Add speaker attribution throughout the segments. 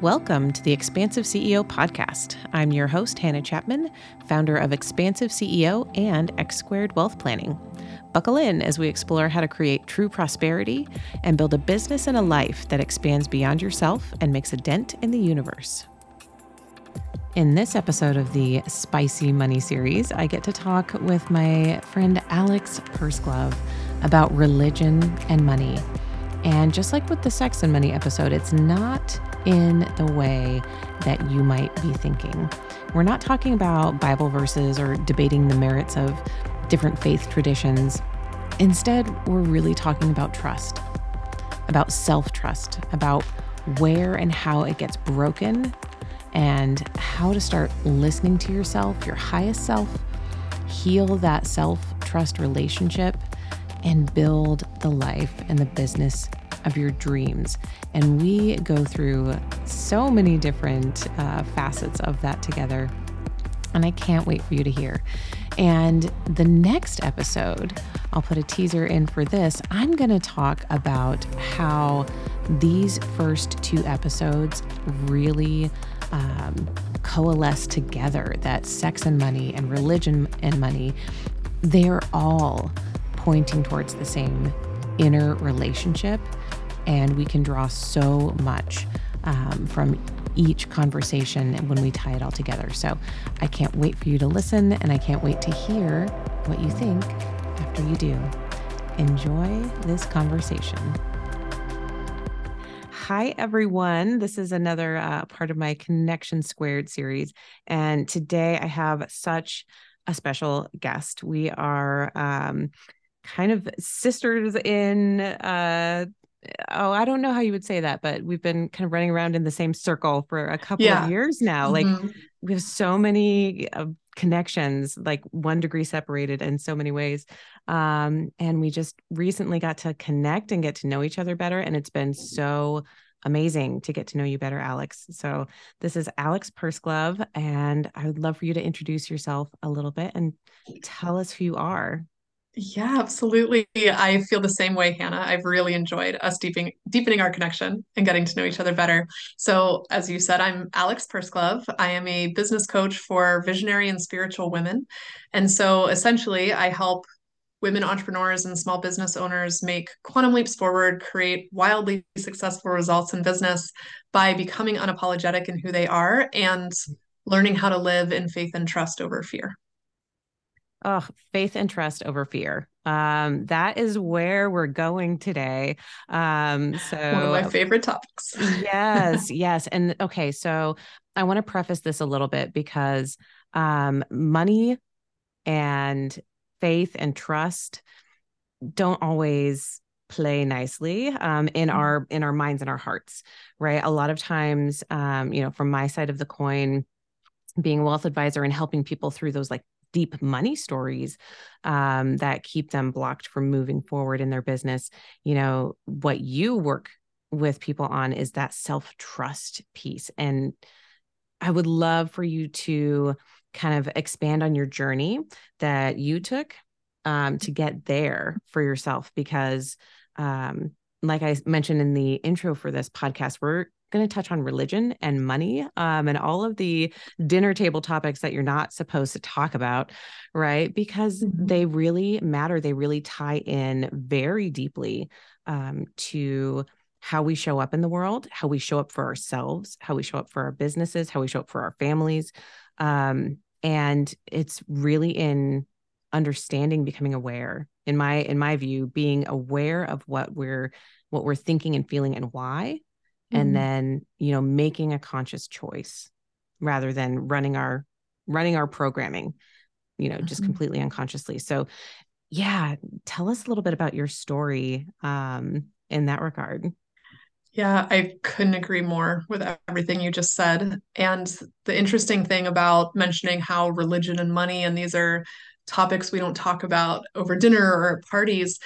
Speaker 1: Welcome to the Expansive CEO podcast. I'm your host, Hannah Chapman, founder of Expansive CEO and X Squared Wealth Planning. Buckle in as we explore how to create true prosperity and build a business and a life that expands beyond yourself and makes a dent in the universe. In this episode of the Spicy Money series, I get to talk with my friend Alex Pursglove about religion and money. And just like with the sex and money episode, it's not in the way that you might be thinking. We're not talking about Bible verses or debating the merits of different faith traditions. Instead, we're really talking about trust, about self trust, about where and how it gets broken, and how to start listening to yourself, your highest self, heal that self trust relationship, and build the life and the business of your dreams. And we go through so many different uh, facets of that together. And I can't wait for you to hear. And the next episode, I'll put a teaser in for this. I'm going to talk about how these first two episodes really um, coalesce together that sex and money and religion and money, they're all pointing towards the same inner relationship and we can draw so much um, from each conversation when we tie it all together. So I can't wait for you to listen, and I can't wait to hear what you think after you do. Enjoy this conversation. Hi, everyone. This is another uh, part of my Connection Squared series. And today I have such a special guest. We are um, kind of sisters in uh, oh, I don't know how you would say that, but we've been kind of running around in the same circle for a couple yeah. of years now. Mm-hmm. Like we have so many uh, connections, like one degree separated in so many ways. Um, and we just recently got to connect and get to know each other better. And it's been so amazing to get to know you better, Alex. So this is Alex Pursglove, and I would love for you to introduce yourself a little bit and tell us who you are.
Speaker 2: Yeah, absolutely. I feel the same way, Hannah. I've really enjoyed us deepening deepening our connection and getting to know each other better. So, as you said, I'm Alex Pursglove. I am a business coach for visionary and spiritual women. And so essentially, I help women entrepreneurs and small business owners make quantum leaps forward, create wildly successful results in business by becoming unapologetic in who they are and learning how to live in faith and trust over fear.
Speaker 1: Oh, faith and trust over fear. Um, that is where we're going today. Um, so
Speaker 2: one of my favorite topics.
Speaker 1: yes, yes. And okay, so I want to preface this a little bit because um, money and faith and trust don't always play nicely um, in mm-hmm. our in our minds and our hearts right a lot of times um, you know from my side of the coin being a wealth advisor and helping people through those like deep money stories um, that keep them blocked from moving forward in their business. You know, what you work with people on is that self trust piece. And I would love for you to kind of expand on your journey that you took um, to get there for yourself because um, like I mentioned in the intro for this podcast, we're going to touch on religion and money um, and all of the dinner table topics that you're not supposed to talk about, right? Because mm-hmm. they really matter. They really tie in very deeply um, to how we show up in the world, how we show up for ourselves, how we show up for our businesses, how we show up for our families. Um, and it's really in understanding becoming aware in my in my view being aware of what we're what we're thinking and feeling and why mm-hmm. and then you know making a conscious choice rather than running our running our programming you know mm-hmm. just completely unconsciously so yeah tell us a little bit about your story um in that regard
Speaker 2: yeah, I couldn't agree more with everything you just said. And the interesting thing about mentioning how religion and money and these are topics we don't talk about over dinner or at parties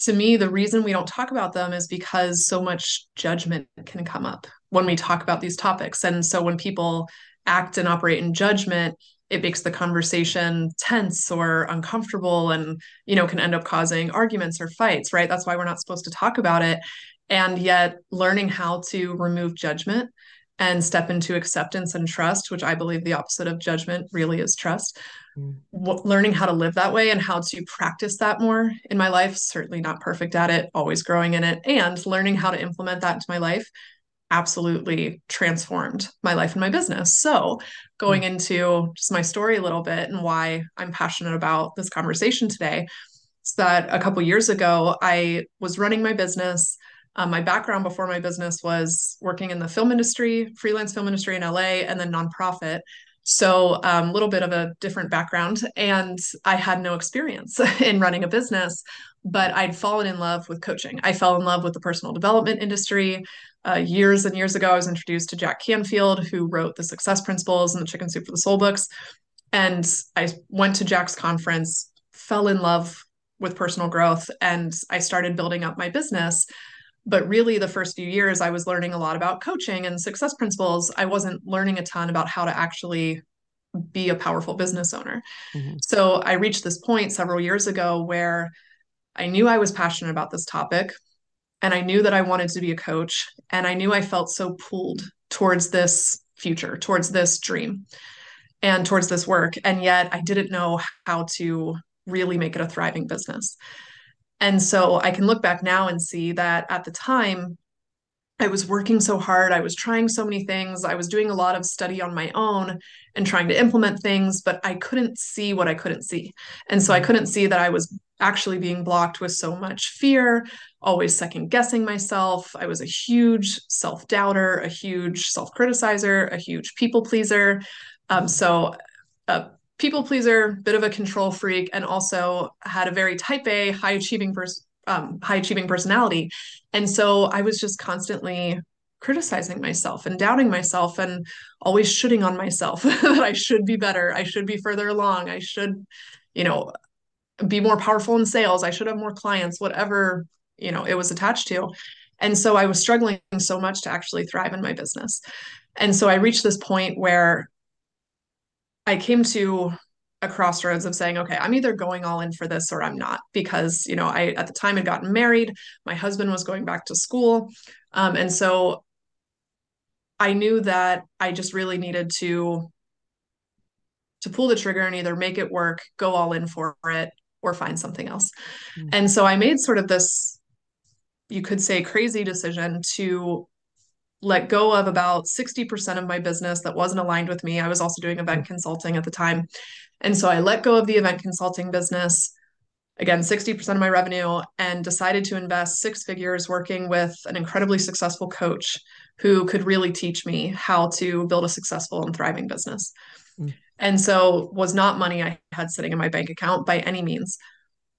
Speaker 2: to me, the reason we don't talk about them is because so much judgment can come up when we talk about these topics. And so when people act and operate in judgment, it makes the conversation tense or uncomfortable and you know can end up causing arguments or fights right that's why we're not supposed to talk about it and yet learning how to remove judgment and step into acceptance and trust, which I believe the opposite of judgment really is trust. W- learning how to live that way and how to practice that more in my life, certainly not perfect at it, always growing in it, and learning how to implement that into my life absolutely transformed my life and my business. So, going mm. into just my story a little bit and why I'm passionate about this conversation today is that a couple years ago, I was running my business. Um, my background before my business was working in the film industry, freelance film industry in LA, and then nonprofit. So, a um, little bit of a different background. And I had no experience in running a business, but I'd fallen in love with coaching. I fell in love with the personal development industry. Uh, years and years ago, I was introduced to Jack Canfield, who wrote the Success Principles and the Chicken Soup for the Soul books. And I went to Jack's conference, fell in love with personal growth, and I started building up my business. But really, the first few years, I was learning a lot about coaching and success principles. I wasn't learning a ton about how to actually be a powerful business owner. Mm-hmm. So I reached this point several years ago where I knew I was passionate about this topic and I knew that I wanted to be a coach and I knew I felt so pulled towards this future, towards this dream and towards this work and yet I didn't know how to really make it a thriving business. And so I can look back now and see that at the time I was working so hard. I was trying so many things. I was doing a lot of study on my own and trying to implement things, but I couldn't see what I couldn't see. And so I couldn't see that I was actually being blocked with so much fear, always second guessing myself. I was a huge self doubter, a huge self criticizer, a huge people pleaser. Um, so, a people pleaser, bit of a control freak, and also had a very type A, high achieving person. Um, high achieving personality. And so I was just constantly criticizing myself and doubting myself and always shooting on myself that I should be better. I should be further along. I should, you know, be more powerful in sales i should have more clients whatever you know it was attached to and so i was struggling so much to actually thrive in my business and so i reached this point where i came to a crossroads of saying okay i'm either going all in for this or i'm not because you know i at the time had gotten married my husband was going back to school um, and so i knew that i just really needed to to pull the trigger and either make it work go all in for it or find something else. Mm-hmm. And so I made sort of this, you could say, crazy decision to let go of about 60% of my business that wasn't aligned with me. I was also doing event mm-hmm. consulting at the time. And so I let go of the event consulting business, again, 60% of my revenue, and decided to invest six figures working with an incredibly successful coach who could really teach me how to build a successful and thriving business. Mm. And so was not money I had sitting in my bank account by any means.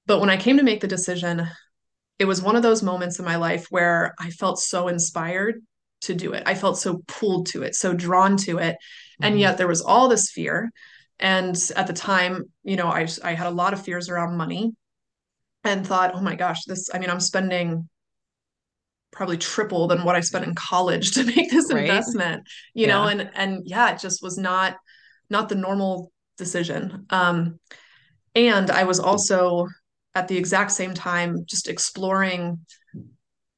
Speaker 2: But when I came to make the decision, it was one of those moments in my life where I felt so inspired to do it. I felt so pulled to it, so drawn to it. Mm-hmm. And yet there was all this fear. And at the time, you know, I, I had a lot of fears around money and thought, oh my gosh, this, I mean, I'm spending probably triple than what I spent in college to make this right? investment, you yeah. know, and, and yeah, it just was not, not the normal decision. Um, and I was also at the exact same time just exploring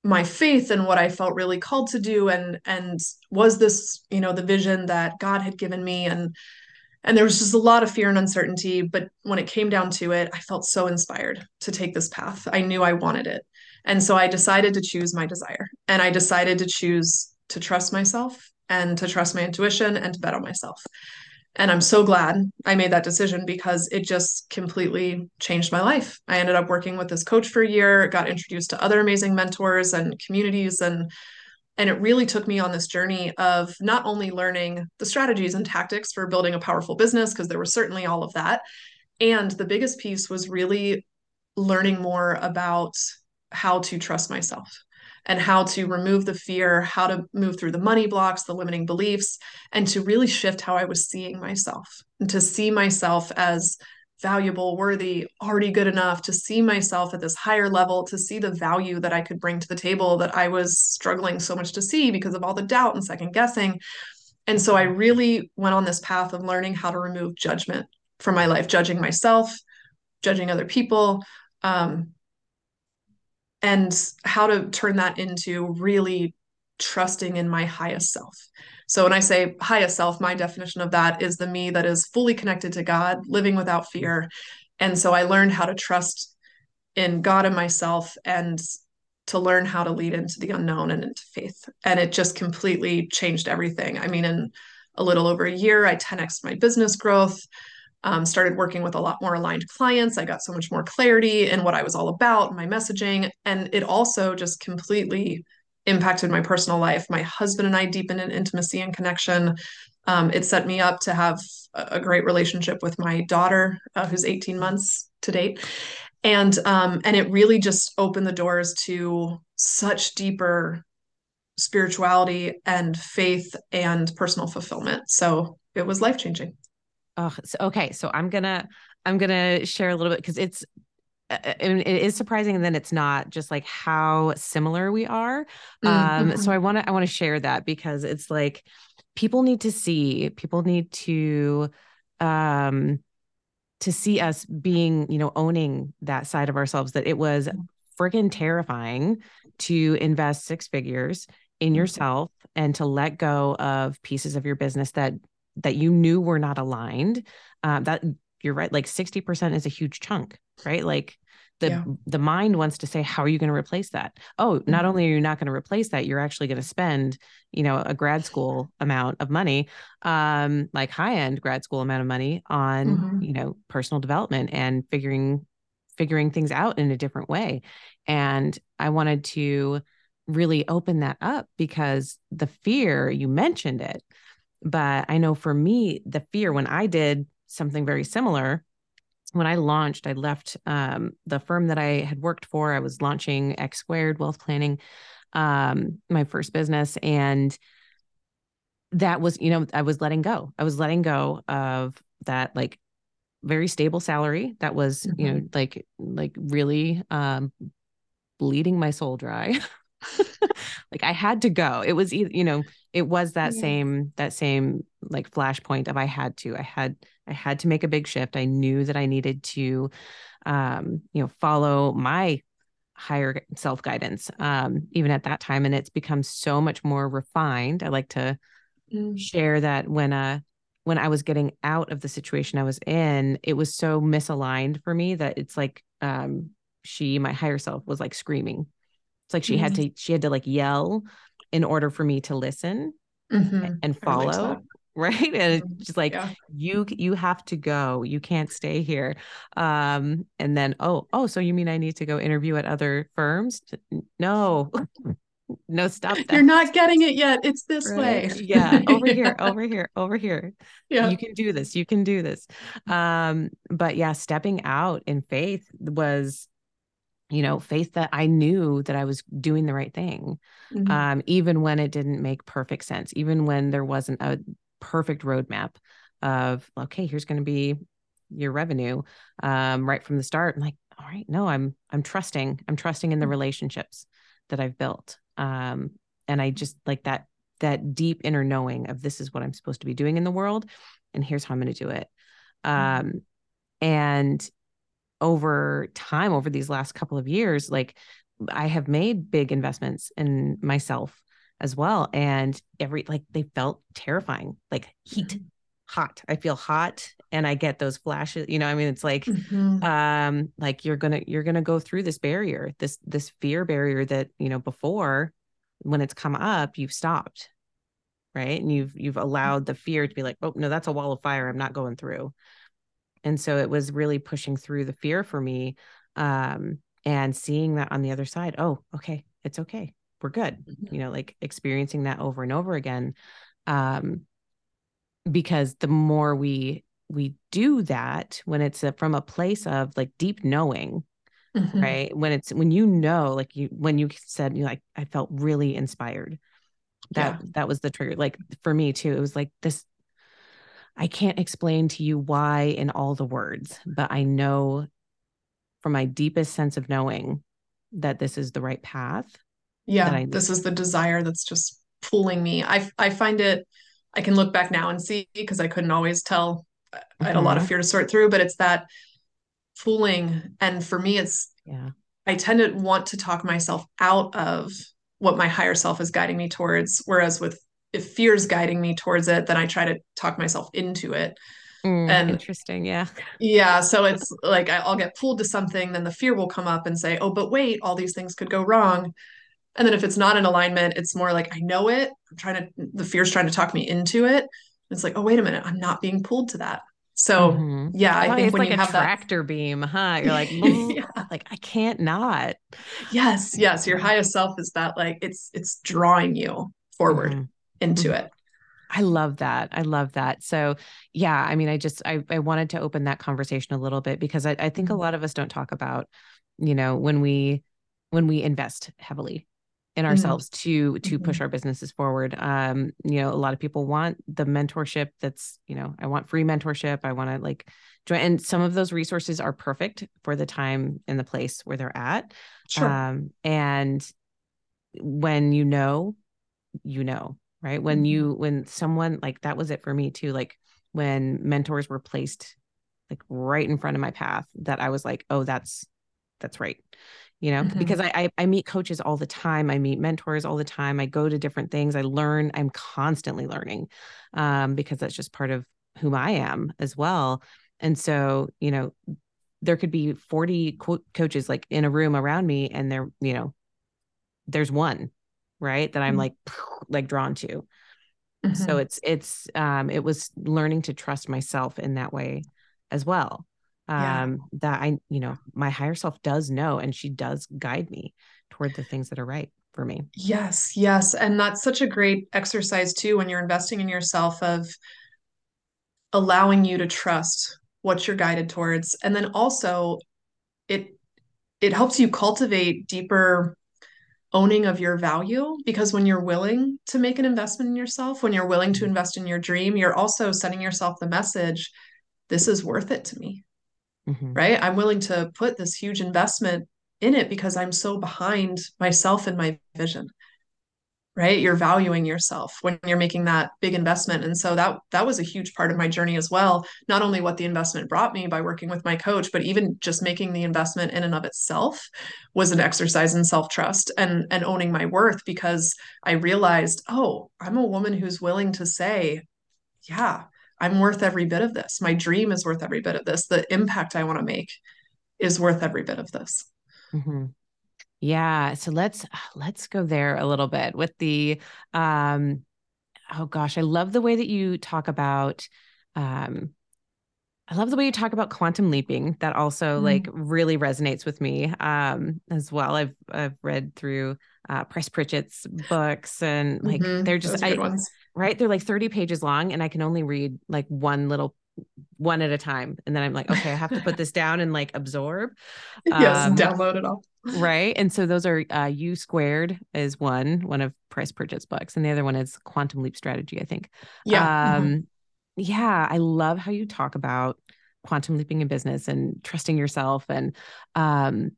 Speaker 2: my faith and what I felt really called to do and and was this you know the vision that God had given me. And and there was just a lot of fear and uncertainty but when it came down to it I felt so inspired to take this path. I knew I wanted it. And so I decided to choose my desire and I decided to choose to trust myself and to trust my intuition and to bet on myself and I'm so glad I made that decision because it just completely changed my life. I ended up working with this coach for a year, got introduced to other amazing mentors and communities and and it really took me on this journey of not only learning the strategies and tactics for building a powerful business because there was certainly all of that and the biggest piece was really learning more about how to trust myself and how to remove the fear, how to move through the money blocks, the limiting beliefs, and to really shift how I was seeing myself and to see myself as valuable, worthy, already good enough, to see myself at this higher level, to see the value that I could bring to the table that I was struggling so much to see because of all the doubt and second guessing. And so I really went on this path of learning how to remove judgment from my life, judging myself, judging other people, um, and how to turn that into really trusting in my highest self. So when I say highest self, my definition of that is the me that is fully connected to God, living without fear. And so I learned how to trust in God and myself and to learn how to lead into the unknown and into faith. And it just completely changed everything. I mean, in a little over a year, I 10x my business growth. Um, started working with a lot more aligned clients. I got so much more clarity in what I was all about, my messaging. And it also just completely impacted my personal life. My husband and I deepened in intimacy and connection. Um, it set me up to have a great relationship with my daughter, uh, who's 18 months to date, and um, and it really just opened the doors to such deeper spirituality and faith and personal fulfillment. So it was life changing.
Speaker 1: Oh, so, okay. So I'm gonna I'm gonna share a little bit because it's it is surprising and then it's not just like how similar we are mm, mm-hmm. um so i want to i want to share that because it's like people need to see people need to um to see us being you know owning that side of ourselves that it was mm. friggin terrifying to invest six figures in mm-hmm. yourself and to let go of pieces of your business that that you knew were not aligned uh, that you're right like 60% is a huge chunk right like the yeah. the mind wants to say how are you going to replace that oh mm-hmm. not only are you not going to replace that you're actually going to spend you know a grad school amount of money um like high end grad school amount of money on mm-hmm. you know personal development and figuring figuring things out in a different way and i wanted to really open that up because the fear you mentioned it but i know for me the fear when i did something very similar when I launched, I left um, the firm that I had worked for. I was launching X Squared Wealth Planning, um, my first business, and that was, you know, I was letting go. I was letting go of that like very stable salary that was, mm-hmm. you know, like like really um, bleeding my soul dry. like I had to go. It was you know, it was that yeah. same that same like flashpoint of I had to. I had I had to make a big shift. I knew that I needed to um, you know, follow my higher self guidance um even at that time and it's become so much more refined. I like to mm. share that when uh when I was getting out of the situation I was in, it was so misaligned for me that it's like um she my higher self was like screaming it's like she mm-hmm. had to she had to like yell in order for me to listen mm-hmm. and follow right? And it's just like yeah. you you have to go. You can't stay here. Um and then oh oh so you mean i need to go interview at other firms? No. No stop
Speaker 2: that. you're not getting it yet. It's this right?
Speaker 1: way yeah. Over yeah. here over here over here. Yeah. You can do this. You can do this. Um but yeah stepping out in faith was you know faith that i knew that i was doing the right thing mm-hmm. um, even when it didn't make perfect sense even when there wasn't a perfect roadmap of okay here's going to be your revenue um, right from the start i'm like all right no i'm i'm trusting i'm trusting in the mm-hmm. relationships that i've built um, and i just like that that deep inner knowing of this is what i'm supposed to be doing in the world and here's how i'm going to do it mm-hmm. um, and over time over these last couple of years like i have made big investments in myself as well and every like they felt terrifying like heat mm-hmm. hot i feel hot and i get those flashes you know i mean it's like mm-hmm. um like you're gonna you're gonna go through this barrier this this fear barrier that you know before when it's come up you've stopped right and you've you've allowed the fear to be like oh no that's a wall of fire i'm not going through and so it was really pushing through the fear for me um, and seeing that on the other side oh okay it's okay we're good mm-hmm. you know like experiencing that over and over again um, because the more we we do that when it's a, from a place of like deep knowing mm-hmm. right when it's when you know like you when you said you know, like i felt really inspired that yeah. that was the trigger like for me too it was like this I can't explain to you why in all the words, but I know from my deepest sense of knowing that this is the right path.
Speaker 2: Yeah, this is the desire that's just pulling me. I I find it I can look back now and see because I couldn't always tell. I had a lot of mm-hmm. fear to sort through, but it's that pulling and for me it's yeah. I tend to want to talk myself out of what my higher self is guiding me towards. Whereas with if fear is guiding me towards it, then I try to talk myself into it.
Speaker 1: Mm, and interesting. Yeah.
Speaker 2: Yeah. So it's like I'll get pulled to something, then the fear will come up and say, oh, but wait, all these things could go wrong. And then if it's not in alignment, it's more like I know it. I'm trying to, the fear's trying to talk me into it. It's like, oh, wait a minute, I'm not being pulled to that. So mm-hmm. yeah, I think when
Speaker 1: like
Speaker 2: you have
Speaker 1: tractor
Speaker 2: that...
Speaker 1: beam, huh? You're like, yeah. like I can't not.
Speaker 2: Yes, yes. Your highest self is that like it's it's drawing you forward mm-hmm. Into mm-hmm. it.
Speaker 1: I love that. I love that. So yeah, I mean, I just I I wanted to open that conversation a little bit because I, I think a mm-hmm. lot of us don't talk about, you know, when we when we invest heavily in mm-hmm. ourselves mm-hmm. to to mm-hmm. push our businesses forward um you know a lot of people want the mentorship that's you know i want free mentorship i want to like join and some of those resources are perfect for the time and the place where they're at sure. um and when you know you know right when mm-hmm. you when someone like that was it for me too like when mentors were placed like right in front of my path that i was like oh that's that's right you know mm-hmm. because I, I, I meet coaches all the time i meet mentors all the time i go to different things i learn i'm constantly learning um, because that's just part of whom i am as well and so you know there could be 40 co- coaches like in a room around me and there you know there's one right that i'm mm-hmm. like like drawn to mm-hmm. so it's it's um it was learning to trust myself in that way as well yeah. um that i you know my higher self does know and she does guide me toward the things that are right for me
Speaker 2: yes yes and that's such a great exercise too when you're investing in yourself of allowing you to trust what you're guided towards and then also it it helps you cultivate deeper owning of your value because when you're willing to make an investment in yourself when you're willing to mm-hmm. invest in your dream you're also sending yourself the message this is worth it to me mm-hmm. right? I'm willing to put this huge investment in it because I'm so behind myself and my vision. Right? You're valuing yourself when you're making that big investment. And so that that was a huge part of my journey as well. Not only what the investment brought me by working with my coach, but even just making the investment in and of itself was an exercise in self-trust and and owning my worth because I realized, oh, I'm a woman who's willing to say, yeah, I'm worth every bit of this. My dream is worth every bit of this. The impact I want to make is worth every bit of this.
Speaker 1: Mm-hmm. Yeah. So let's let's go there a little bit with the um oh gosh, I love the way that you talk about um I love the way you talk about quantum leaping. That also mm-hmm. like really resonates with me um as well. I've I've read through uh Price Pritchett's books and like mm-hmm. they're just I, right? They're like 30 pages long and I can only read like one little one at a time. And then I'm like, okay, I have to put this down and like absorb.
Speaker 2: yes, um, download it all.
Speaker 1: Right. And so those are uh, You squared is one, one of Price Pritchett's books. And the other one is Quantum Leap Strategy, I think.
Speaker 2: Yeah. Um, mm-hmm.
Speaker 1: Yeah. I love how you talk about quantum leaping in business and trusting yourself and um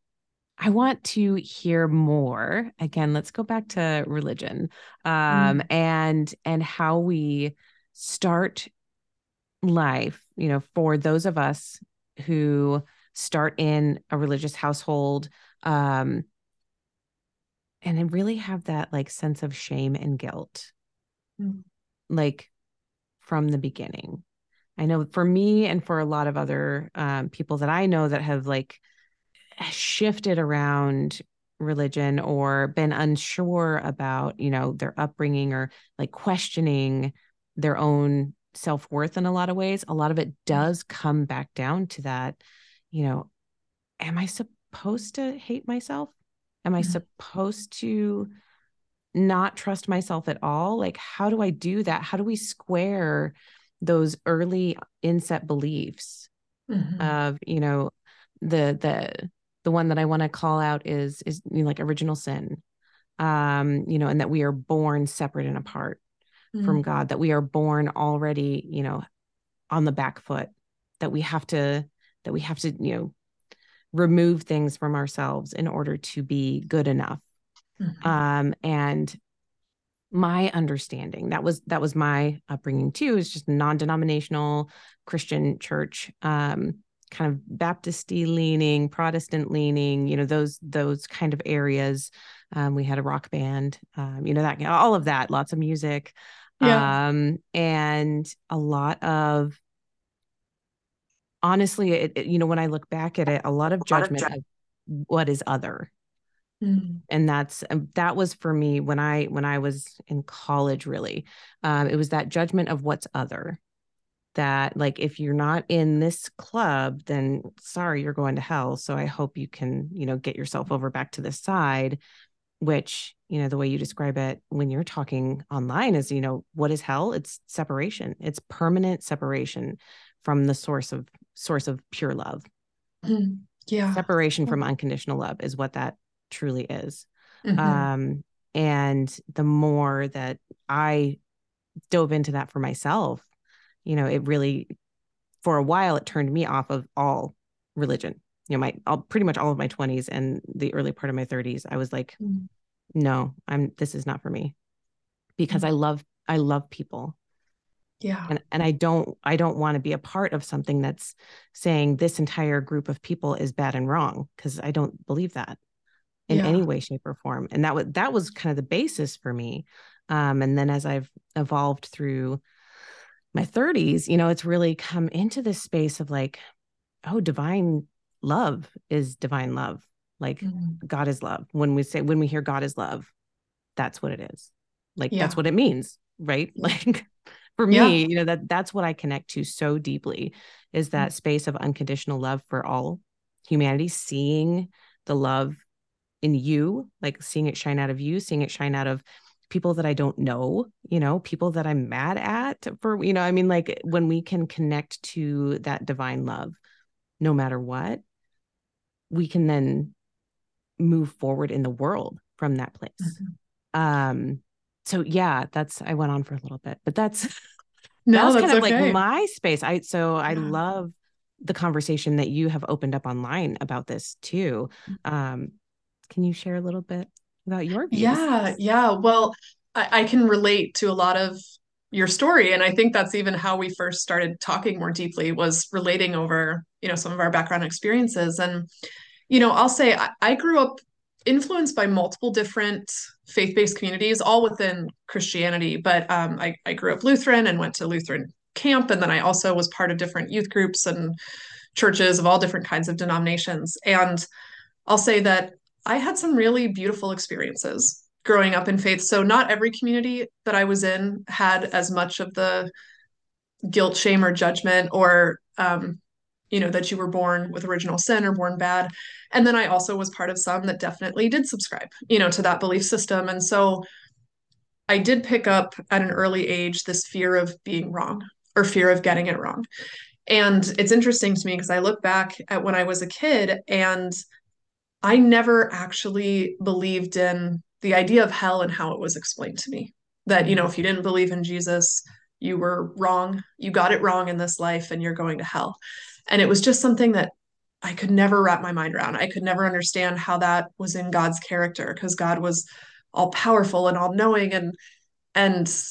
Speaker 1: I want to hear more. Again, let's go back to religion um, mm. and and how we start life. You know, for those of us who start in a religious household, um, and I really have that like sense of shame and guilt, mm. like from the beginning. I know for me and for a lot of other um, people that I know that have like shifted around religion or been unsure about you know their upbringing or like questioning their own self-worth in a lot of ways a lot of it does come back down to that you know am i supposed to hate myself am i mm-hmm. supposed to not trust myself at all like how do i do that how do we square those early inset beliefs mm-hmm. of you know the the the one that I want to call out is is you know, like original sin. Um, you know, and that we are born separate and apart mm-hmm. from God, that we are born already, you know, on the back foot, that we have to that we have to, you know, remove things from ourselves in order to be good enough. Mm-hmm. Um, and my understanding that was that was my upbringing too is just non-denominational christian church um kind of Baptisty leaning, Protestant leaning, you know, those those kind of areas. Um, we had a rock band, um, you know, that all of that, lots of music. Yeah. Um, and a lot of honestly, it, it, you know, when I look back at it, a lot of judgment of, what is other. Mm-hmm. And that's um, that was for me when I when I was in college. Really, um, it was that judgment of what's other that like if you're not in this club then sorry you're going to hell so i hope you can you know get yourself over back to this side which you know the way you describe it when you're talking online is you know what is hell it's separation it's permanent separation from the source of source of pure love
Speaker 2: mm-hmm. yeah
Speaker 1: separation from unconditional love is what that truly is mm-hmm. um and the more that i dove into that for myself you know, it really, for a while, it turned me off of all religion. You know, my all, pretty much all of my 20s and the early part of my 30s, I was like, mm. no, I'm this is not for me because mm. I love I love people.
Speaker 2: Yeah.
Speaker 1: And and I don't I don't want to be a part of something that's saying this entire group of people is bad and wrong because I don't believe that in yeah. any way shape or form. And that was that was kind of the basis for me. Um, and then as I've evolved through my 30s, you know, it's really come into this space of like, oh, divine love is divine love. Like mm-hmm. God is love. When we say, when we hear God is love, that's what it is. Like yeah. that's what it means, right? Like for me, yeah. you know, that that's what I connect to so deeply is that mm-hmm. space of unconditional love for all humanity, seeing the love in you, like seeing it shine out of you, seeing it shine out of people that I don't know, you know, people that I'm mad at for, you know, I mean, like when we can connect to that divine love, no matter what, we can then move forward in the world from that place. Mm-hmm. Um, so yeah, that's I went on for a little bit, but that's no, that's, that's kind of okay. like my space. I so I love the conversation that you have opened up online about this too. Mm-hmm. Um, can you share a little bit about your views.
Speaker 2: Yeah, yeah. Well, I, I can relate to a lot of your story and i think that's even how we first started talking more deeply was relating over you know some of our background experiences and you know i'll say i, I grew up influenced by multiple different faith-based communities all within christianity but um, I, I grew up lutheran and went to lutheran camp and then i also was part of different youth groups and churches of all different kinds of denominations and i'll say that I had some really beautiful experiences growing up in faith. So, not every community that I was in had as much of the guilt, shame, or judgment, or, um, you know, that you were born with original sin or born bad. And then I also was part of some that definitely did subscribe, you know, to that belief system. And so, I did pick up at an early age this fear of being wrong or fear of getting it wrong. And it's interesting to me because I look back at when I was a kid and I never actually believed in the idea of hell and how it was explained to me. That, you know, if you didn't believe in Jesus, you were wrong. You got it wrong in this life and you're going to hell. And it was just something that I could never wrap my mind around. I could never understand how that was in God's character because God was all powerful and all knowing and and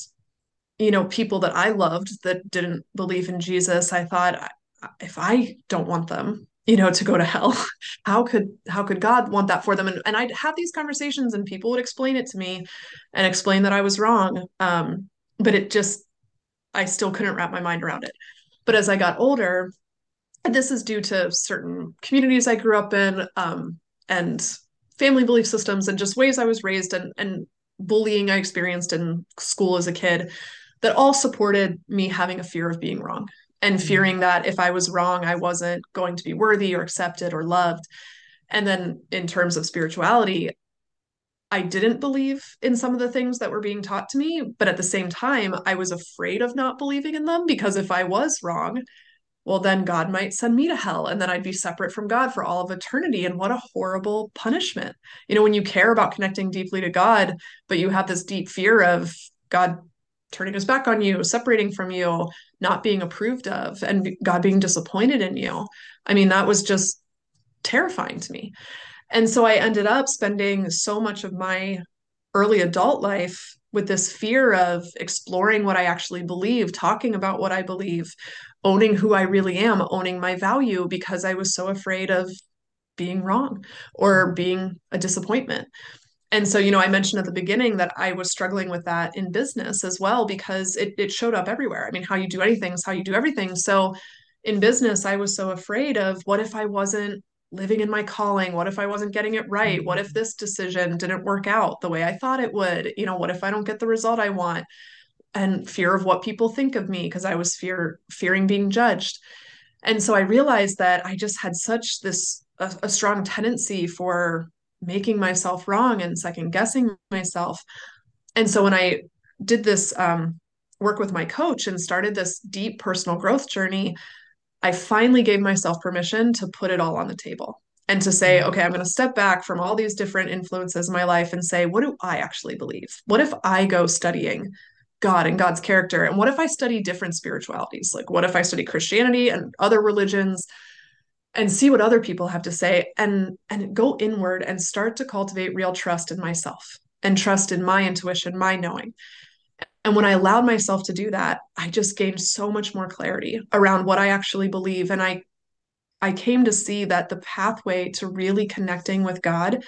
Speaker 2: you know people that I loved that didn't believe in Jesus I thought if I don't want them you know to go to hell how could how could god want that for them and, and i'd have these conversations and people would explain it to me and explain that i was wrong um, but it just i still couldn't wrap my mind around it but as i got older and this is due to certain communities i grew up in um, and family belief systems and just ways i was raised and, and bullying i experienced in school as a kid that all supported me having a fear of being wrong and mm-hmm. fearing that if I was wrong, I wasn't going to be worthy or accepted or loved. And then in terms of spirituality, I didn't believe in some of the things that were being taught to me, but at the same time, I was afraid of not believing in them because if I was wrong, well, then God might send me to hell and then I'd be separate from God for all of eternity. And what a horrible punishment. You know, when you care about connecting deeply to God, but you have this deep fear of God turning his back on you, separating from you, not being approved of, and God being disappointed in you. I mean, that was just terrifying to me. And so I ended up spending so much of my early adult life with this fear of exploring what I actually believe, talking about what I believe, owning who I really am, owning my value because I was so afraid of being wrong or being a disappointment. And so, you know, I mentioned at the beginning that I was struggling with that in business as well because it, it showed up everywhere. I mean, how you do anything is how you do everything. So in business, I was so afraid of what if I wasn't living in my calling? What if I wasn't getting it right? What if mm-hmm. this decision didn't work out the way I thought it would? You know, what if I don't get the result I want? And fear of what people think of me because I was fear fearing being judged. And so I realized that I just had such this a, a strong tendency for making myself wrong and second guessing myself. And so when I did this um, work with my coach and started this deep personal growth journey, I finally gave myself permission to put it all on the table and to say, mm-hmm. okay, I'm going to step back from all these different influences in my life and say, what do I actually believe? What if I go studying God and God's character? And what if I study different spiritualities? Like, what if I study Christianity and other religions? and see what other people have to say and and go inward and start to cultivate real trust in myself and trust in my intuition my knowing and when i allowed myself to do that i just gained so much more clarity around what i actually believe and i i came to see that the pathway to really connecting with god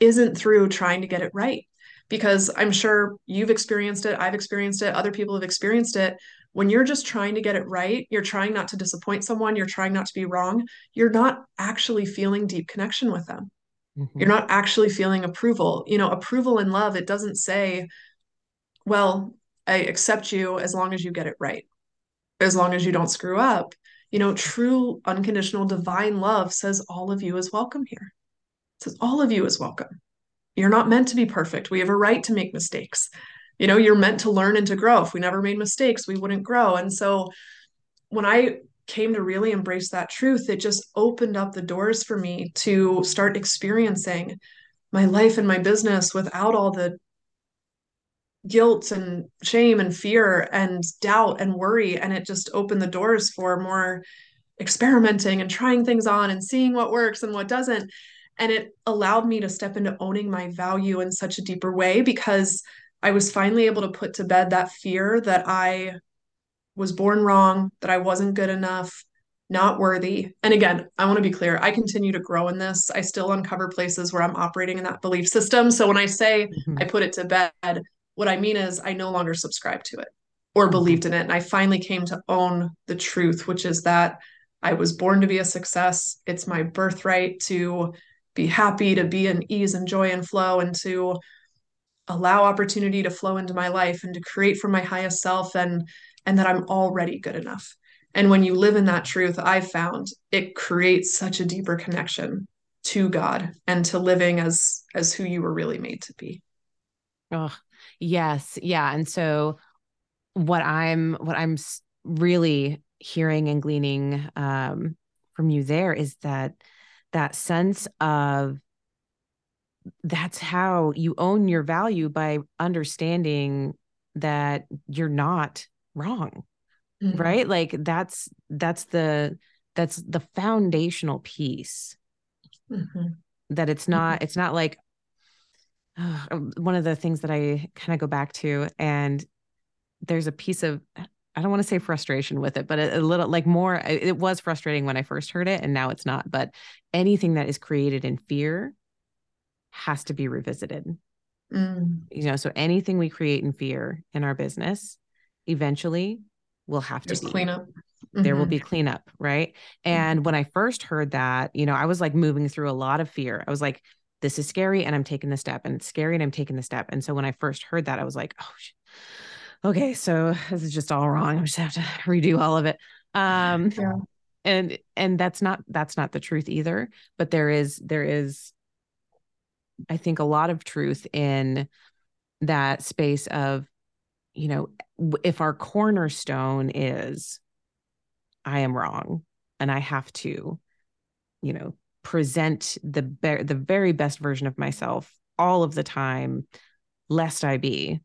Speaker 2: isn't through trying to get it right because i'm sure you've experienced it i've experienced it other people have experienced it when you're just trying to get it right, you're trying not to disappoint someone, you're trying not to be wrong, you're not actually feeling deep connection with them. Mm-hmm. You're not actually feeling approval. You know, approval in love, it doesn't say, well, I accept you as long as you get it right, as long as you don't screw up. You know, true unconditional divine love says all of you is welcome here. It says all of you is welcome. You're not meant to be perfect. We have a right to make mistakes you know you're meant to learn and to grow if we never made mistakes we wouldn't grow and so when i came to really embrace that truth it just opened up the doors for me to start experiencing my life and my business without all the guilt and shame and fear and doubt and worry and it just opened the doors for more experimenting and trying things on and seeing what works and what doesn't and it allowed me to step into owning my value in such a deeper way because I was finally able to put to bed that fear that I was born wrong, that I wasn't good enough, not worthy. And again, I want to be clear, I continue to grow in this. I still uncover places where I'm operating in that belief system. So when I say mm-hmm. I put it to bed, what I mean is I no longer subscribe to it or believed in it. And I finally came to own the truth, which is that I was born to be a success. It's my birthright to be happy, to be in ease and joy and flow, and to allow opportunity to flow into my life and to create for my highest self and and that I'm already good enough. And when you live in that truth, I've found it creates such a deeper connection to God and to living as as who you were really made to be.
Speaker 1: Oh, yes. Yeah. And so what I'm what I'm really hearing and gleaning um, from you there is that that sense of that's how you own your value by understanding that you're not wrong mm-hmm. right like that's that's the that's the foundational piece mm-hmm. that it's not mm-hmm. it's not like uh, one of the things that i kind of go back to and there's a piece of I don't want to say frustration with it, but a, a, little like more, it was frustrating when I first heard it and now it's not. But anything that is created in fear has to be revisited. Mm. You know, so anything we create in fear in our business, eventually will have
Speaker 2: There's
Speaker 1: to be
Speaker 2: cleanup.
Speaker 1: Mm-hmm. There will mm-hmm. be cleanup, right? And mm-hmm. when I first heard that, you know, I was like moving through a lot of fear. I was like, this is scary and I'm taking the step and it's scary and I'm taking the step. And so when I first heard that, I was like, oh, okay, so this is just all wrong. I just have to redo all of it. Um, yeah. and and that's not that's not the truth either. But there is there is I think a lot of truth in that space of, you know, if our cornerstone is, I am wrong and I have to, you know, present the be- the very best version of myself all of the time, lest I be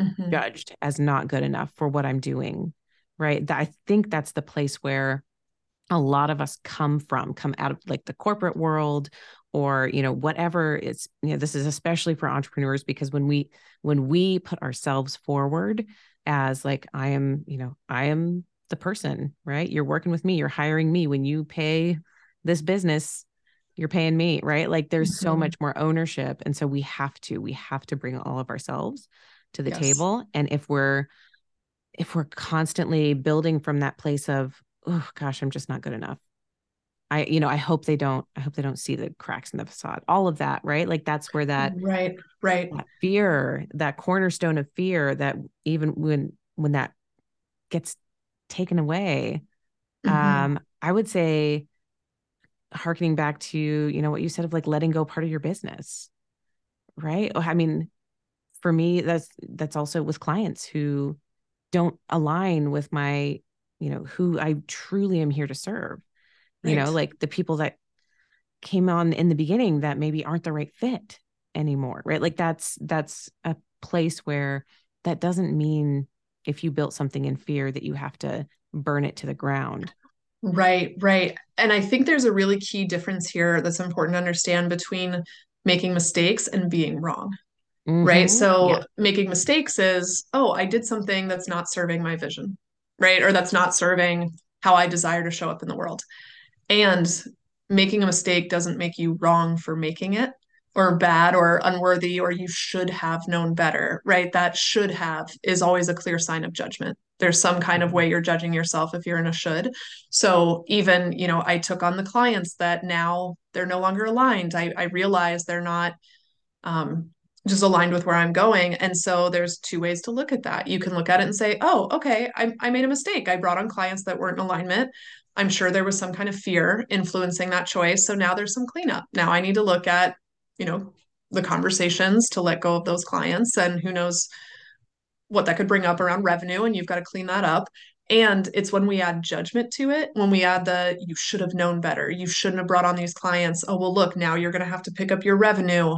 Speaker 1: mm-hmm. judged as not good enough for what I'm doing. Right. I think that's the place where a lot of us come from, come out of like the corporate world or you know whatever it's you know this is especially for entrepreneurs because when we when we put ourselves forward as like i am you know i am the person right you're working with me you're hiring me when you pay this business you're paying me right like there's mm-hmm. so much more ownership and so we have to we have to bring all of ourselves to the yes. table and if we're if we're constantly building from that place of oh gosh i'm just not good enough I, you know, I hope they don't, I hope they don't see the cracks in the facade, all of that, right? Like that's where that,
Speaker 2: right, right.
Speaker 1: That fear, that cornerstone of fear that even when, when that gets taken away, mm-hmm. um, I would say, harkening back to, you know, what you said of like letting go part of your business, right? Oh, I mean, for me, that's, that's also with clients who don't align with my, you know, who I truly am here to serve right. you know like the people that came on in the beginning that maybe aren't the right fit anymore right like that's that's a place where that doesn't mean if you built something in fear that you have to burn it to the ground
Speaker 2: right right and i think there's a really key difference here that's important to understand between making mistakes and being wrong mm-hmm. right so yeah. making mistakes is oh i did something that's not serving my vision right or that's not serving how i desire to show up in the world and making a mistake doesn't make you wrong for making it or bad or unworthy or you should have known better, right? That should have is always a clear sign of judgment. There's some kind of way you're judging yourself if you're in a should. So even, you know, I took on the clients that now they're no longer aligned. I, I realize they're not um, just aligned with where I'm going. And so there's two ways to look at that. You can look at it and say, oh, okay, I, I made a mistake. I brought on clients that weren't in alignment. I'm sure there was some kind of fear influencing that choice. So now there's some cleanup. Now I need to look at, you know, the conversations to let go of those clients and who knows what that could bring up around revenue and you've got to clean that up. And it's when we add judgment to it, when we add the you should have known better, you shouldn't have brought on these clients. Oh, well, look, now you're going to have to pick up your revenue,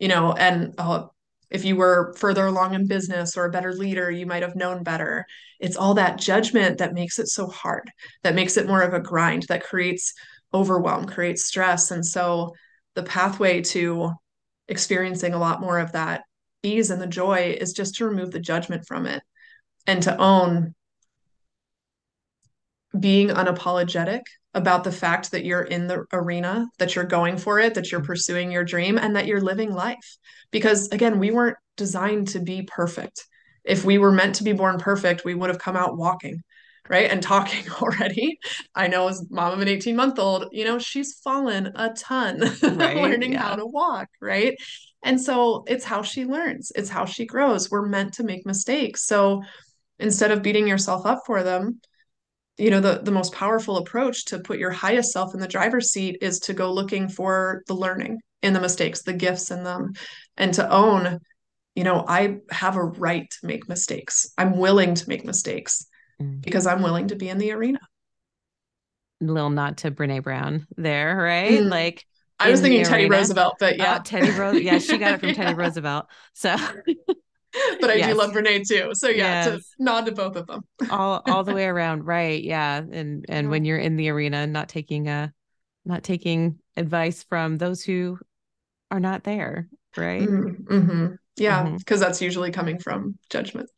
Speaker 2: you know, and oh, if you were further along in business or a better leader, you might have known better. It's all that judgment that makes it so hard, that makes it more of a grind, that creates overwhelm, creates stress. And so the pathway to experiencing a lot more of that ease and the joy is just to remove the judgment from it and to own being unapologetic about the fact that you're in the arena, that you're going for it, that you're pursuing your dream, and that you're living life. Because again, we weren't designed to be perfect. If we were meant to be born perfect, we would have come out walking, right? And talking already. I know as mom of an 18 month old, you know, she's fallen a ton right? learning yeah. how to walk, right? And so it's how she learns, it's how she grows. We're meant to make mistakes. So instead of beating yourself up for them, you know the the most powerful approach to put your highest self in the driver's seat is to go looking for the learning in the mistakes the gifts in them and to own you know i have a right to make mistakes i'm willing to make mistakes mm. because i'm willing to be in the arena
Speaker 1: little nod to brene brown there right mm. like
Speaker 2: I was thinking Teddy arena. Roosevelt, but yeah. Uh,
Speaker 1: Teddy Roosevelt. Yeah, she got it from Teddy Roosevelt. So
Speaker 2: but I yes. do love Brene too. So yeah, yes. to nod to both of them.
Speaker 1: all all the way around, right? Yeah, and and yeah. when you're in the arena, not taking a, not taking advice from those who are not there, right?
Speaker 2: Mm-hmm. mm-hmm. Yeah, because mm-hmm. that's usually coming from judgment.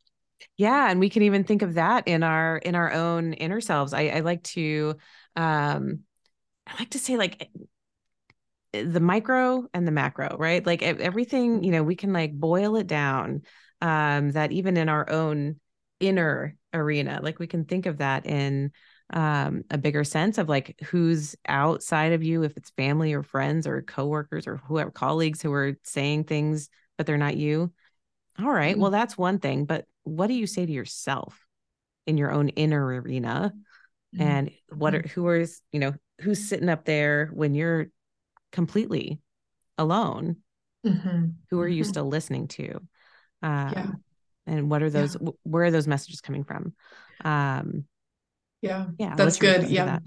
Speaker 1: Yeah, and we can even think of that in our in our own inner selves. I, I like to, um, I like to say like the micro and the macro, right? Like everything, you know, we can like boil it down um, that even in our own inner arena, like we can think of that in um, a bigger sense of like who's outside of you, if it's family or friends or coworkers or whoever colleagues who are saying things, but they're not you. All right, mm-hmm. well, that's one thing, but what do you say to yourself in your own inner arena? Mm-hmm. And what are who is, you know, who's sitting up there when you're completely alone? Mm-hmm. Who are you mm-hmm. still listening to? um, yeah. and what are those yeah. where are those messages coming from um
Speaker 2: yeah yeah that's good yeah that?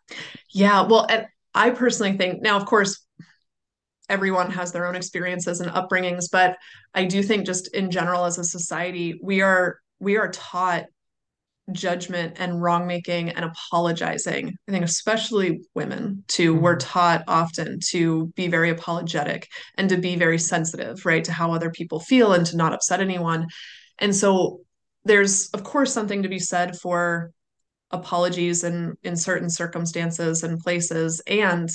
Speaker 2: yeah well and i personally think now of course everyone has their own experiences and upbringings but i do think just in general as a society we are we are taught judgment and wrong making and apologizing. I think especially women too, mm-hmm. we're taught often to be very apologetic and to be very sensitive, right, to how other people feel and to not upset anyone. And so there's of course something to be said for apologies in in certain circumstances and places and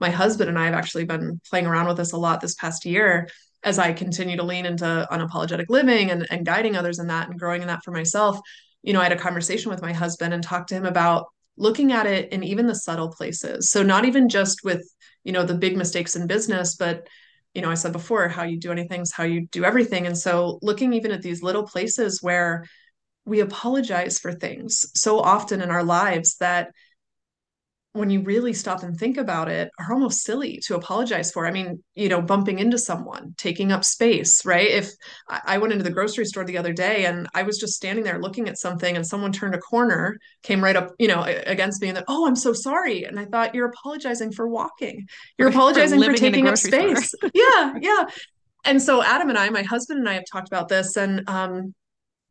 Speaker 2: my husband and I have actually been playing around with this a lot this past year as I continue to lean into unapologetic living and, and guiding others in that and growing in that for myself you know, I had a conversation with my husband and talked to him about looking at it in even the subtle places. So not even just with, you know, the big mistakes in business, but you know, I said before, how you do anything is how you do everything. And so looking even at these little places where we apologize for things so often in our lives that when you really stop and think about it, are almost silly to apologize for. I mean, you know, bumping into someone, taking up space, right? If I went into the grocery store the other day and I was just standing there looking at something and someone turned a corner, came right up, you know, against me and then, oh, I'm so sorry. And I thought, you're apologizing for walking. You're apologizing for, for taking up space. yeah, yeah. And so Adam and I, my husband and I have talked about this. And um,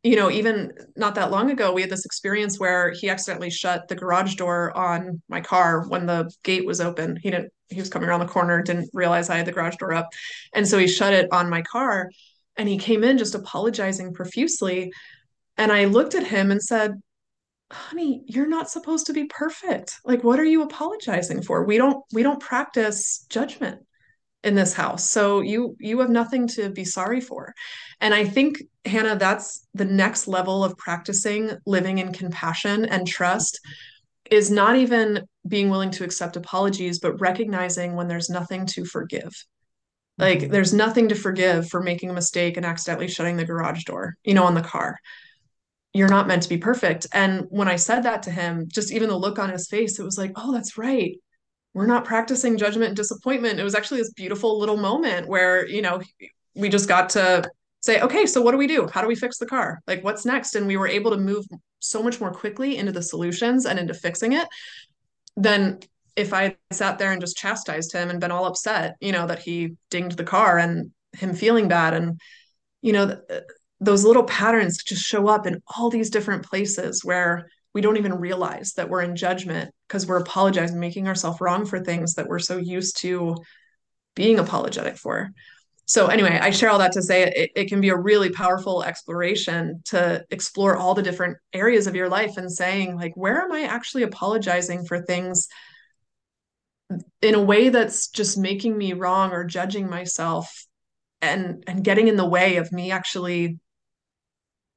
Speaker 2: you know, even not that long ago, we had this experience where he accidentally shut the garage door on my car when the gate was open. He didn't, he was coming around the corner, didn't realize I had the garage door up. And so he shut it on my car and he came in just apologizing profusely. And I looked at him and said, honey you're not supposed to be perfect like what are you apologizing for we don't we don't practice judgment in this house so you you have nothing to be sorry for and i think hannah that's the next level of practicing living in compassion and trust is not even being willing to accept apologies but recognizing when there's nothing to forgive like mm-hmm. there's nothing to forgive for making a mistake and accidentally shutting the garage door you know on the car you're not meant to be perfect and when i said that to him just even the look on his face it was like oh that's right we're not practicing judgment and disappointment. It was actually this beautiful little moment where, you know, we just got to say, okay, so what do we do? How do we fix the car? Like, what's next? And we were able to move so much more quickly into the solutions and into fixing it than if I sat there and just chastised him and been all upset, you know, that he dinged the car and him feeling bad. And, you know, th- uh, those little patterns just show up in all these different places where we don't even realize that we're in judgment because we're apologizing, making ourselves wrong for things that we're so used to being apologetic for. So, anyway, I share all that to say it, it can be a really powerful exploration to explore all the different areas of your life and saying, like, where am I actually apologizing for things in a way that's just making me wrong or judging myself and and getting in the way of me actually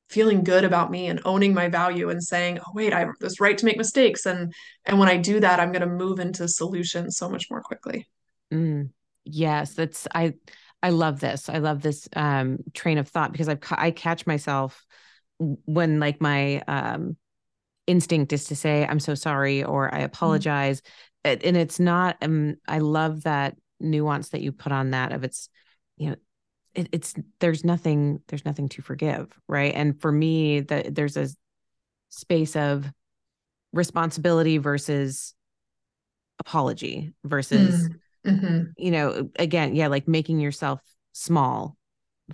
Speaker 2: feeling good about me and owning my value and saying oh wait i have this right to make mistakes. And and when i do that i'm going to move into solutions so much more quickly.
Speaker 1: Mm, yes that's i i love this i love this um train of thought because i i catch myself when like my um instinct is to say i'm so sorry or i mm-hmm. apologize mm-hmm. and it's not um i love that nuance that you put on that of it's you know it, it's there's nothing there's nothing to forgive right and for me that there's a space of responsibility versus apology versus mm, mm-hmm. you know again yeah like making yourself small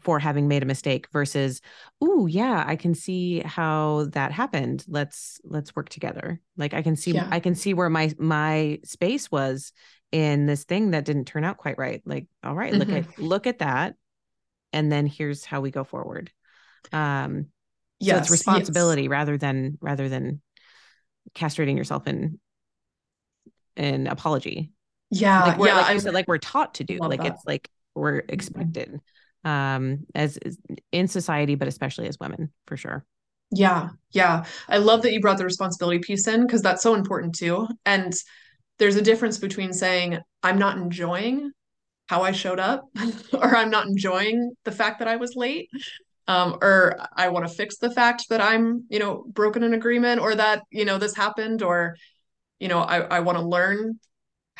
Speaker 1: for having made a mistake versus oh yeah i can see how that happened let's let's work together like i can see yeah. i can see where my my space was in this thing that didn't turn out quite right like all right, mm-hmm. look at look at that and then here's how we go forward um yes, so it's responsibility yes. rather than rather than castrating yourself in in apology
Speaker 2: yeah
Speaker 1: like
Speaker 2: yeah
Speaker 1: like you said like we're taught to do like that. it's like we're mm-hmm. expected um as, as in society but especially as women for sure
Speaker 2: yeah yeah i love that you brought the responsibility piece in because that's so important too and there's a difference between saying i'm not enjoying how I showed up, or I'm not enjoying the fact that I was late, um, or I want to fix the fact that I'm, you know, broken an agreement, or that you know this happened, or you know, I, I want to learn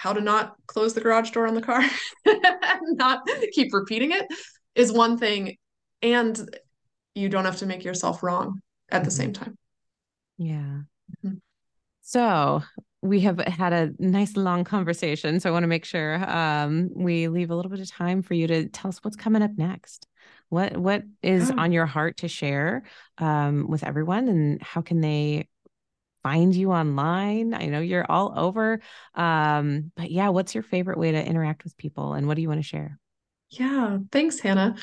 Speaker 2: how to not close the garage door on the car, not keep repeating it, is one thing, and you don't have to make yourself wrong at the mm-hmm. same time.
Speaker 1: Yeah. Mm-hmm. So we have had a nice long conversation. So I want to make sure um, we leave a little bit of time for you to tell us what's coming up next. What what is
Speaker 2: Yeah.
Speaker 1: on your heart to share um, with everyone, and how can they find you online? I know you're all over, um, but yeah, what's your favorite way to interact with people, and what do you want to share?
Speaker 2: Yeah, thanks, Hannah.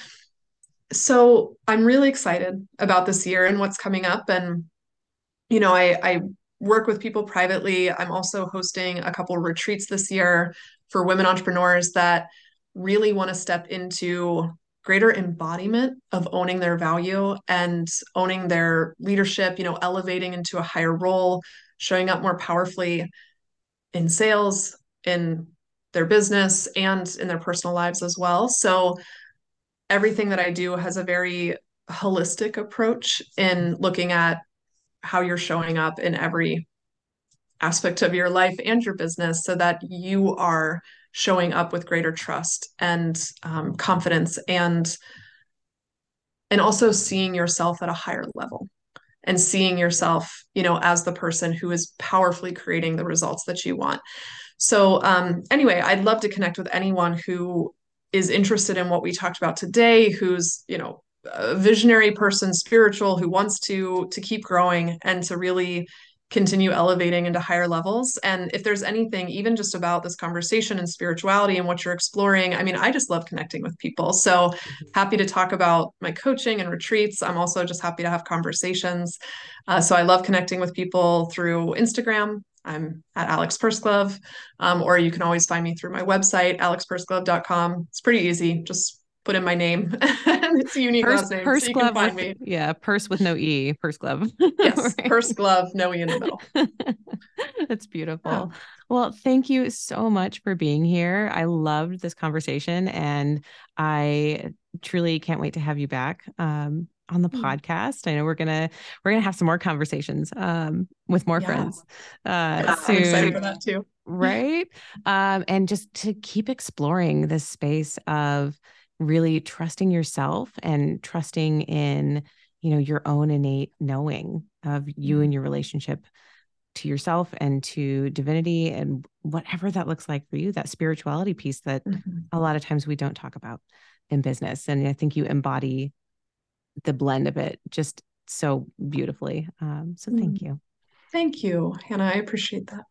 Speaker 2: So I'm really excited about this year and what's coming up. And, you know, I, I work with people privately. I'm also hosting a couple retreats this year for women entrepreneurs that really want to step into greater embodiment of owning their value and owning their leadership, you know, elevating into a higher role, showing up more powerfully in sales, in their business, and in their personal lives as well. So, everything that I do has a very holistic approach in looking at how you're showing up in every aspect of your life and your business so that you are showing up with greater trust and um, confidence and and also seeing yourself at a higher level and seeing yourself you know as the person who is powerfully creating the results that you want. So um, anyway i'd love to connect with anyone who is interested in what we talked about today who's you know a visionary person spiritual who wants to to keep growing and to really continue elevating into higher levels. And if there's anything even just about this conversation and spirituality and what you're exploring i mean i just love connecting with people. So happy to talk about my coaching and retreats. I'm also just happy to have conversations. Uh, so i love connecting with people through instagram. I'm at Alex Pursglove, um, or you can always find me through my website, alexpursglove.com. It's pretty easy. Just put in my name it's a unique
Speaker 1: Purse,
Speaker 2: last name,
Speaker 1: purse
Speaker 2: so you can
Speaker 1: glove
Speaker 2: find
Speaker 1: with,
Speaker 2: me.
Speaker 1: yeah, purse with no e, purse glove.
Speaker 2: Yes,
Speaker 1: Right.
Speaker 2: purse glove, no e in the middle.
Speaker 1: That's beautiful.
Speaker 2: Yeah.
Speaker 1: Well, thank you so much for being here. I loved this conversation and I truly can't wait to have you back um, on the
Speaker 2: Mm.
Speaker 1: podcast. I know we're gonna we're gonna have some more conversations um, with more
Speaker 2: Yeah.
Speaker 1: friends uh,
Speaker 2: Yeah,
Speaker 1: soon
Speaker 2: I'm excited for that too.
Speaker 1: right um, and just to keep exploring this space of really trusting yourself and trusting in you know your own innate knowing of you and your relationship to yourself and to divinity and whatever that looks like for you that spirituality piece that
Speaker 2: Mhm.
Speaker 1: a lot of times we don't talk about in business and i think you embody the blend of it just so beautifully um, so thank you
Speaker 2: Thank you, Hannah. I appreciate that.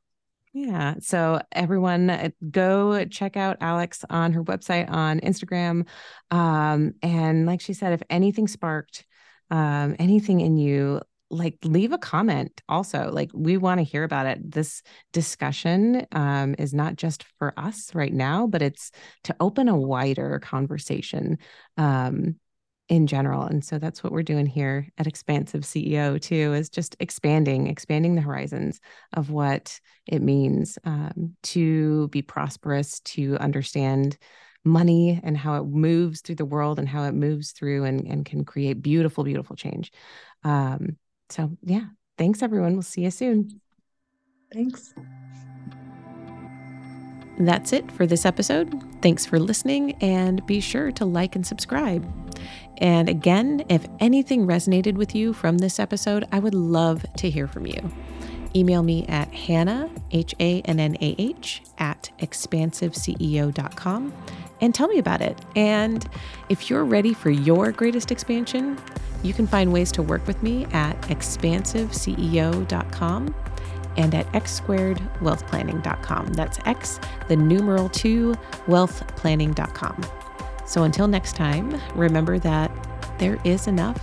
Speaker 1: Yeah. So everyone uh, go check out Alex on her website on Instagram. Um, and like she said, if anything sparked um, anything in you, like leave a comment also. Like we want to hear about it. This discussion um, is not just for us right now, but it's to open a wider conversation. Um, in general. And so that's what we're doing here at Expansive CEO too, is just expanding, expanding the horizons of what it means um, to be prosperous, to understand money and how it moves through the world and how it moves through and, and can create beautiful, beautiful change. Um, so yeah, thanks everyone. We'll see you soon.
Speaker 2: Thanks.
Speaker 1: That's it for this episode. Thanks for listening and be sure to like and subscribe. And again, if anything resonated with you from this episode, I would love to hear from you. Email me at Hannah, H A N N A H, at expansiveceo.com and tell me about it. And if you're ready for your greatest expansion, you can find ways to work with me at expansiveceo.com and at x squared wealthplanning.com. That's X, the numeral two, wealthplanning.com. So until next time, remember that there is enough.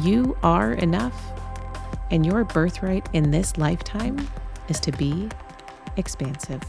Speaker 1: You are enough. And your birthright in this lifetime is to be expansive.